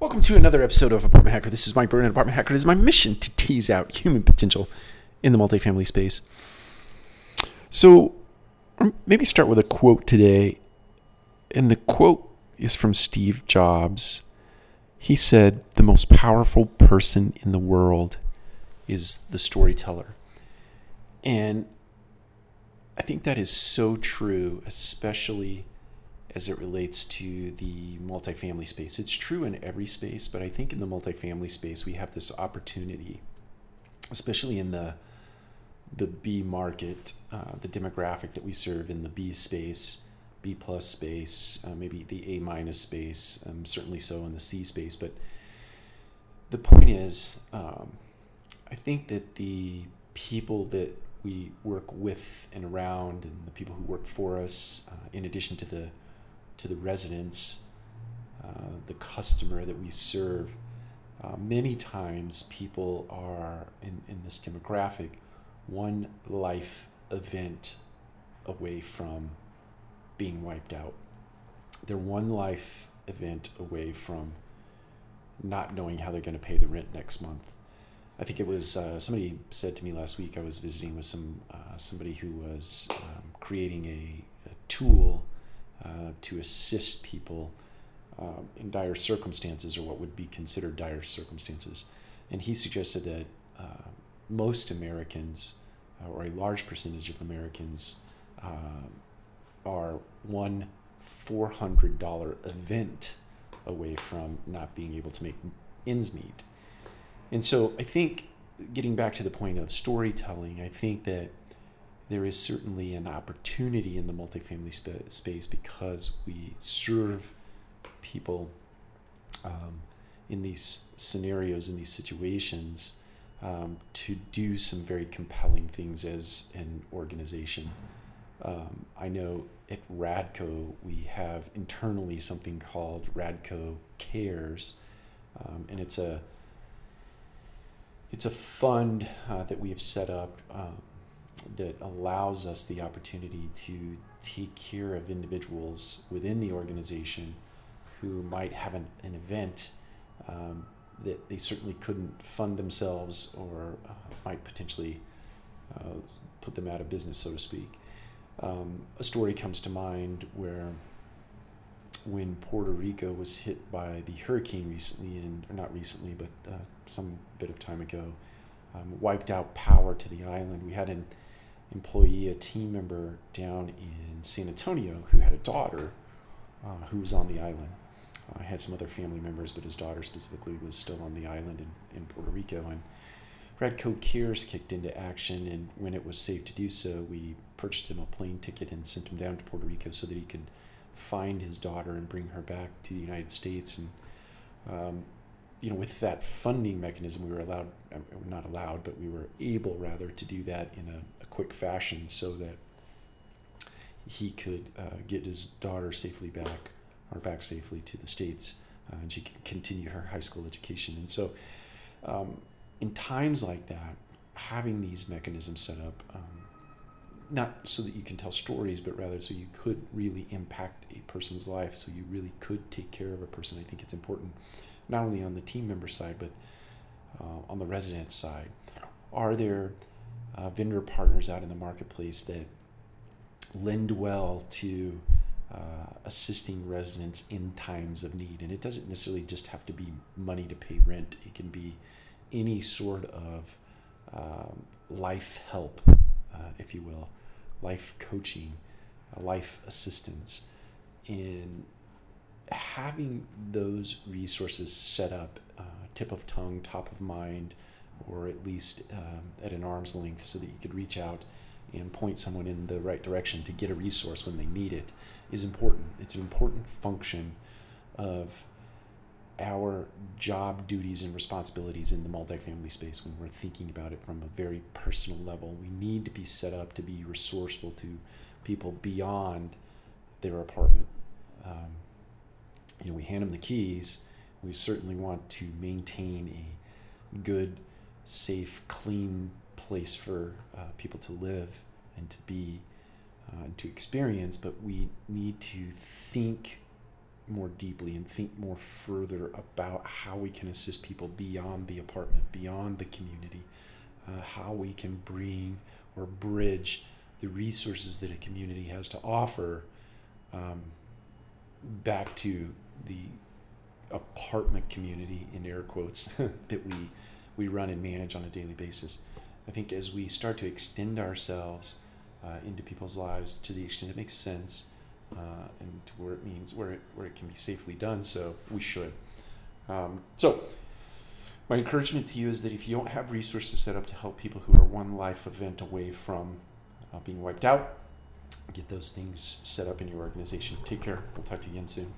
Welcome to another episode of Apartment Hacker. This is Mike Brewer, Apartment Hacker. It is my mission to tease out human potential in the multifamily space. So, um, maybe start with a quote today. And the quote is from Steve Jobs. He said, The most powerful person in the world is the storyteller. And I think that is so true, especially as it relates to the multifamily space. It's true in every space, but I think in the multifamily space we have this opportunity, especially in the the B market, uh, the demographic that we serve in the B space, B plus space, uh, maybe the A minus space, um, certainly so in the C space. But the point is, um, I think that the people that we work with and around, and the people who work for us, uh, in addition to the to the residents, uh, the customer that we serve. Uh, many times, people are in, in this demographic one life event away from being wiped out. They're one life event away from not knowing how they're going to pay the rent next month. I think it was uh, somebody said to me last week. I was visiting with some uh, somebody who was um, creating a, a tool uh, to assist people uh, in dire circumstances or what would be considered dire circumstances. And he suggested that uh, most Americans, uh, or a large percentage of Americans, uh, are one $400 event away from not being able to make ends meet. And so I think, getting back to the point of storytelling, I think that there is certainly an opportunity in the multifamily sp- space because we serve people um, in these scenarios, in these situations, um, to do some very compelling things as an organization. Um, I know at Radco we have internally something called Radco Cares, um, and it's a it's a fund uh, that we have set up um, that allows us the opportunity to take care of individuals within the organization who might have an, an event um, that they certainly couldn't fund themselves or uh, might potentially uh, put them out of business, so to speak. Um, a story comes to mind where when Puerto Rico was hit by the hurricane recently, and or not recently, but uh, some bit of time ago, um, wiped out power to the island. We had an employee, a team member down in San Antonio who had a daughter uh, who was on the island. I uh, had some other family members, but his daughter specifically was still on the island in, in Puerto Rico. And Radco Cares kicked into action, and when it was safe to do so, we purchased him a plane ticket and sent him down to Puerto Rico so that he could find his daughter and bring her back to the United States. And um, you know, with that funding mechanism, we were allowed, uh, not allowed, but we were able rather to do that in a quick fashion so that he could uh, get his daughter safely back or back safely to the states uh, and she could continue her high school education. And so um, in times like that having these mechanisms set up um, not so that you can tell stories but rather so you could really impact a person's life so you really could take care of a person i think it's important not only on the team member side but uh, on the resident side are there uh, vendor partners out in the marketplace that lend well to uh, assisting residents in times of need. And it doesn't necessarily just have to be money to pay rent, it can be any sort of um, life help, uh, if you will, life coaching, uh, life assistance. In having those resources set up, uh, tip of tongue, top of mind, or at least um, at an arm's length so that you could reach out and point someone in the right direction to get a resource when they need it is important. It's an important function of our job duties and responsibilities in the multifamily space when we're thinking about it from a very personal level. We need to be set up to be resourceful to people beyond their apartment. Um, you know, we hand them the keys. We certainly want to maintain a good safe, clean place for uh, people to live and to be uh, and to experience, but we need to think more deeply and think more further about how we can assist people beyond the apartment, beyond the community, uh, how we can bring or bridge the resources that a community has to offer um, back to the apartment community in air quotes that we we run and manage on a daily basis. I think as we start to extend ourselves uh, into people's lives to the extent it makes sense uh, and to where it means where it where it can be safely done, so we should. Um, so. My encouragement to you is that if you don't have resources set up to help people who are one life event away from uh, being wiped out, get those things set up in your organization. Take care. We'll talk to you again soon.